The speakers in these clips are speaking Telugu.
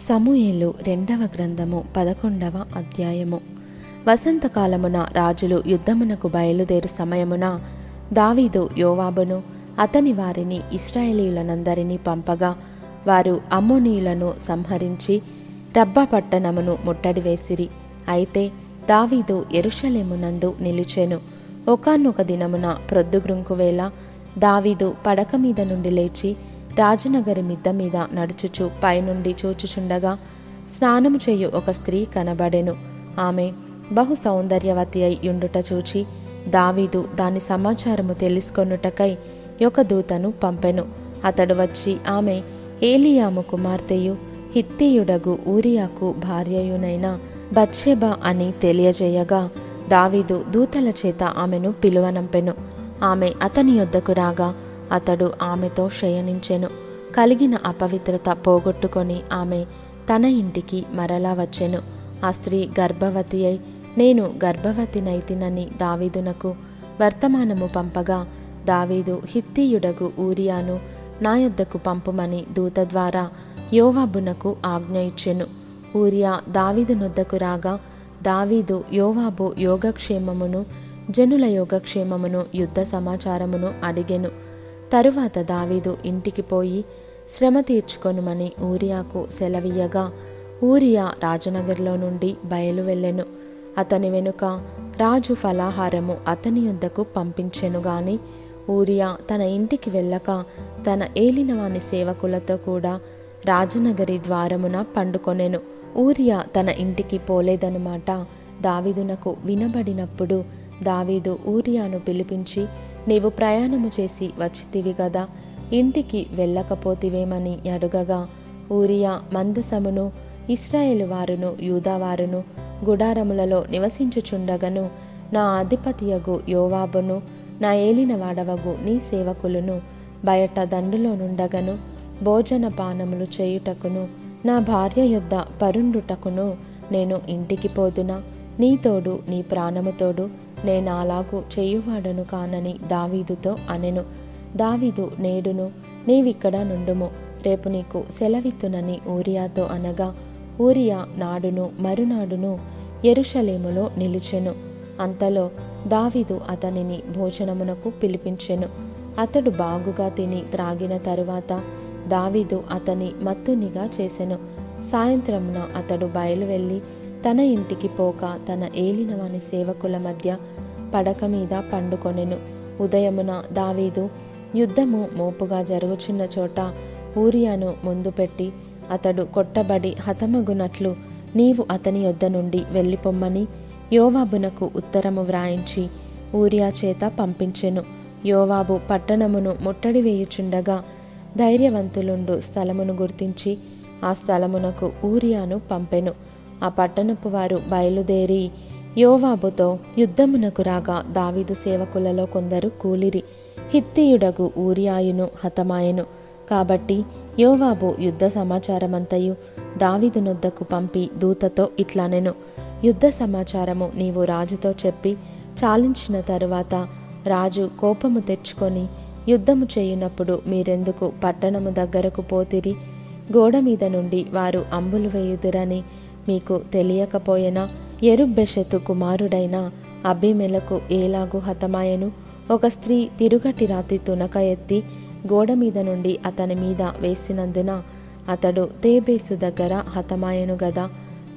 సమూయేలు రెండవ గ్రంథము పదకొండవ అధ్యాయము. వసంతకాలమున రాజులు యుద్ధమునకు బయలుదేరు సమయమున దావీదు యోవాబును అతని వారిని ఇస్రాయేలీలనందరినీ పంపగా వారు అమ్మోనీయులను సంహరించి రబ్బా పట్టణమును ముట్టడి వేసిరి అయితే దావీదు ఎరుషలేమునందు నిలిచెను. ఒకానొక దినమున ప్రొద్దుగ్రుంకువేళ దావీదు పడక మీద నుండి లేచి రాజనగరి మిద్ద మీద నడుచుచు పైనుండి చూచుచుండగా స్నానము చేయు ఒక స్త్రీ కనబడెను. ఆమె బహు సౌందర్యవతి అయి యుండుట చూచి దావీదు దాని సమాచారము తెలుసుకొనుటకై ఒక దూతను పంపెను. అతడు వచ్చి ఆమె ఏలియాము కుమార్తెయు హిత్తియుడగు ఊరియాకు భార్యయునైన బచ్చేబ అని తెలియజేయగా దావీదు దూతల చేత ఆమెను పిలువనంపెను. ఆమె అతని యొద్దకు రాగా అతడు ఆమెతో శయనించెను. కలిగిన అపవిత్రత పోగొట్టుకొని ఆమె తన ఇంటికి మరలా వచ్చెను. ఆ స్త్రీ గర్భవతి అయి నేను గర్భవతినైతినని దావీదునకు వర్తమానము పంపగా దావీదు హిత్తీయుడగు ఊరియాను నా యొద్దకు పంపుమని దూత ద్వారా యోవాబునకు ఆజ్ఞ ఇచ్చెను. ఊరియా దావీదు నొద్దకు రాగా దావీదు యోవాబు యోగక్షేమమును జనుల యోగక్షేమమును యుద్ధ సమాచారమును అడిగెను. తరువాత దావీదు ఇంటికి పోయి శ్రమ తీర్చుకొనుమని ఊరియాకు సెలవీయగా ఊరియా రాజనగర్లో నుండి బయలు వెళ్ళెను అతని వెనుక రాజు ఫలాహారము అతని యొద్దకు పంపించెను గాని ఊరియా తన ఇంటికి వెళ్ళక తన ఏలినవాని సేవకులతో కూడా రాజనగరి ద్వారమున పండుకొనెను. ఊరియా తన ఇంటికి పోలేదనమాట. దావీదునకు వినబడినప్పుడు దావీదు ఊరియాను పిలిపించి నీవు ప్రయాణము చేసి వచ్చితివి గదా. ఇంటికి వెళ్ళకపోతివేమని అడుగగా ఊరియా మందసమును ఇస్రాయేలు వారును యూదావారును గుడారములలో నివసించుచుండగను. నా అధిపతియగు యోవాబును నా ఏలిన వాడవగు నీ సేవకులను బయట దండులో నుండగను భోజన పానములు చేయుటకును నా భార్య యొద్ద పరుండుటకును నేను ఇంటికి పోదునా. నీ తోడు నీ ప్రాణముతోడు నేను అలాగూ చేయువాడను కానని దావీదుతో అనెను. దావీదు నేడును నీవిక్కడ నుండుము. రేపు నీకు సెలవిత్తునని ఊరియాతో అనగా ఊరియా నాడును మరునాడును ఎరుషలేములో నిలిచెను. అంతలో దావీదు అతనిని భోజనమునకు పిలిపించెను. అతడు బాగుగా తిని త్రాగిన తరువాత దావీదు అతని మత్తునిగా చేసెను. సాయంత్రమున అతడు బయలువెళ్ళి తన ఇంటికి పోక తన ఏలినవాని సేవకుల మధ్య పడక మీద పండుకొనెను. ఉదయమున దావీదు యుద్ధము మోపుగా జరుగుచున్న చోట ఊరియాను ముందు పెట్టి అతడు కొట్టబడి హతమగునట్లు నీవు అతని యొద్ద నుండి వెళ్ళిపొమ్మని యోవాబునకు ఉత్తరము వ్రాయించి ఊరియా చేత పంపించెను. యోవాబు పట్టణమును ముట్టడి వేయుచుండగా ధైర్యవంతులుండు స్థలమును గుర్తించి ఆ స్థలమునకు ఊరియాను పంపెను. ఆ పట్టణపు వారు బయలుదేరి యోవాబుతో యుద్ధమునకు రాగా దావీదు సేవకులలో కొందరు కూలిరి. హిత్తియుడగు ఊరియాయును హతమాయెను. కాబట్టి యోవాబు యుద్ధ సమాచారమంతయు దావీదునొద్దకు పంపి దూతతో ఇట్లానెను. యుద్ధ సమాచారము నీవు రాజుతో చెప్పి చాలించిన తరువాత రాజు కోపము తెచ్చుకొని యుద్ధము చేయునప్పుడు మీరెందుకు పట్టణము దగ్గరకు పోతిరి? గోడ మీద నుండి వారు అంబులు వేయుదురని మీకు తెలియకపోయినా? ఎరుబ్బెషతు కుమారుడైన అభిమెలకు ఏలాగు హతమాయను? ఒక స్త్రీ తిరుగటి రాతి తునక ఎత్తి గోడ మీద నుండి అతని మీద వేసినందున అతడు తేబేసు దగ్గర హతమాయను గదా?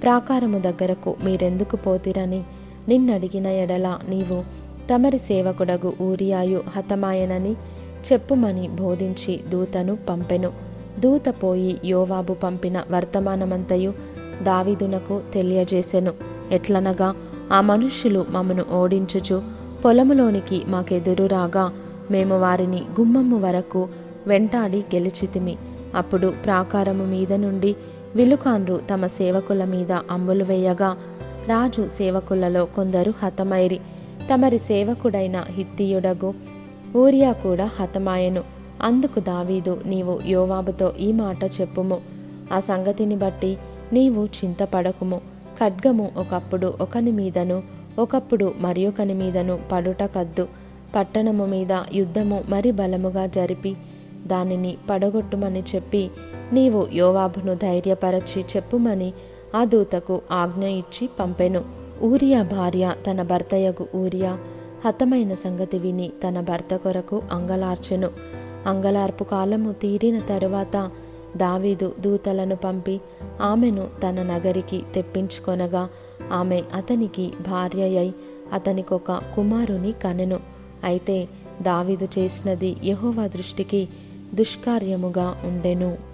ప్రాకారము దగ్గరకు మీరెందుకు పోతిరని? నిన్నడిగిన ఎడల నీవు తమరి సేవకుడగు ఊరియాయు హతమాయనని చెప్పుమని బోధించి దూతను పంపెను. దూత పోయి యోవాబు పంపిన వర్తమానమంతయు దావీదునకు తెలియజేసెను. ఎట్లనగా ఆ మనుష్యులు మమ్మను ఓడించుచు పొలములోనికి మాకెదురు రాగా మేము వారిని గుమ్మము వరకు వెంటాడి గెలిచితిమి. అప్పుడు ప్రాకారము మీద నుండి విలుకాన్రు తమ సేవకుల మీద అంబులు వేయగా రాజు సేవకులలో కొందరు హతమైరి. తమరి సేవకుడైన హిత్తియుడగు ఊరియా కూడా హతమాయెను. అందుకు దావీదు నీవు యోవాబుతో ఈ మాట చెప్పుము. ఆ సంగతిని బట్టి నీవు చింతపడకుము. ఖడ్గము ఒకప్పుడు ఒకని మీదను ఒకప్పుడు మరి ఒకని మీదను పడుట కద్దు. పట్టణము మీద యుద్ధము మరి బలముగా జరిపి దానిని పడగొట్టుమని చెప్పి నీవు యోవాబును ధైర్యపరచి చెప్పుమని ఆ దూతకు ఆజ్ఞ ఇచ్చి పంపెను. ఊరియా భార్య తన భర్తయగు ఊరియా హతమైన సంగతి విని తన భర్త కొరకు అంగలార్చెను. అంగలార్పు కాలము తీరిన తరువాత దావీదు దూతలను పంపి ఆమెను తన నగరికి తెప్పించుకొనగా ఆమె అతనికి భార్యయై అతనికొక కుమారుని కనెను. అయితే దావీదు చేసినది యహోవా దృష్టికి దుష్కార్యముగా ఉండెను.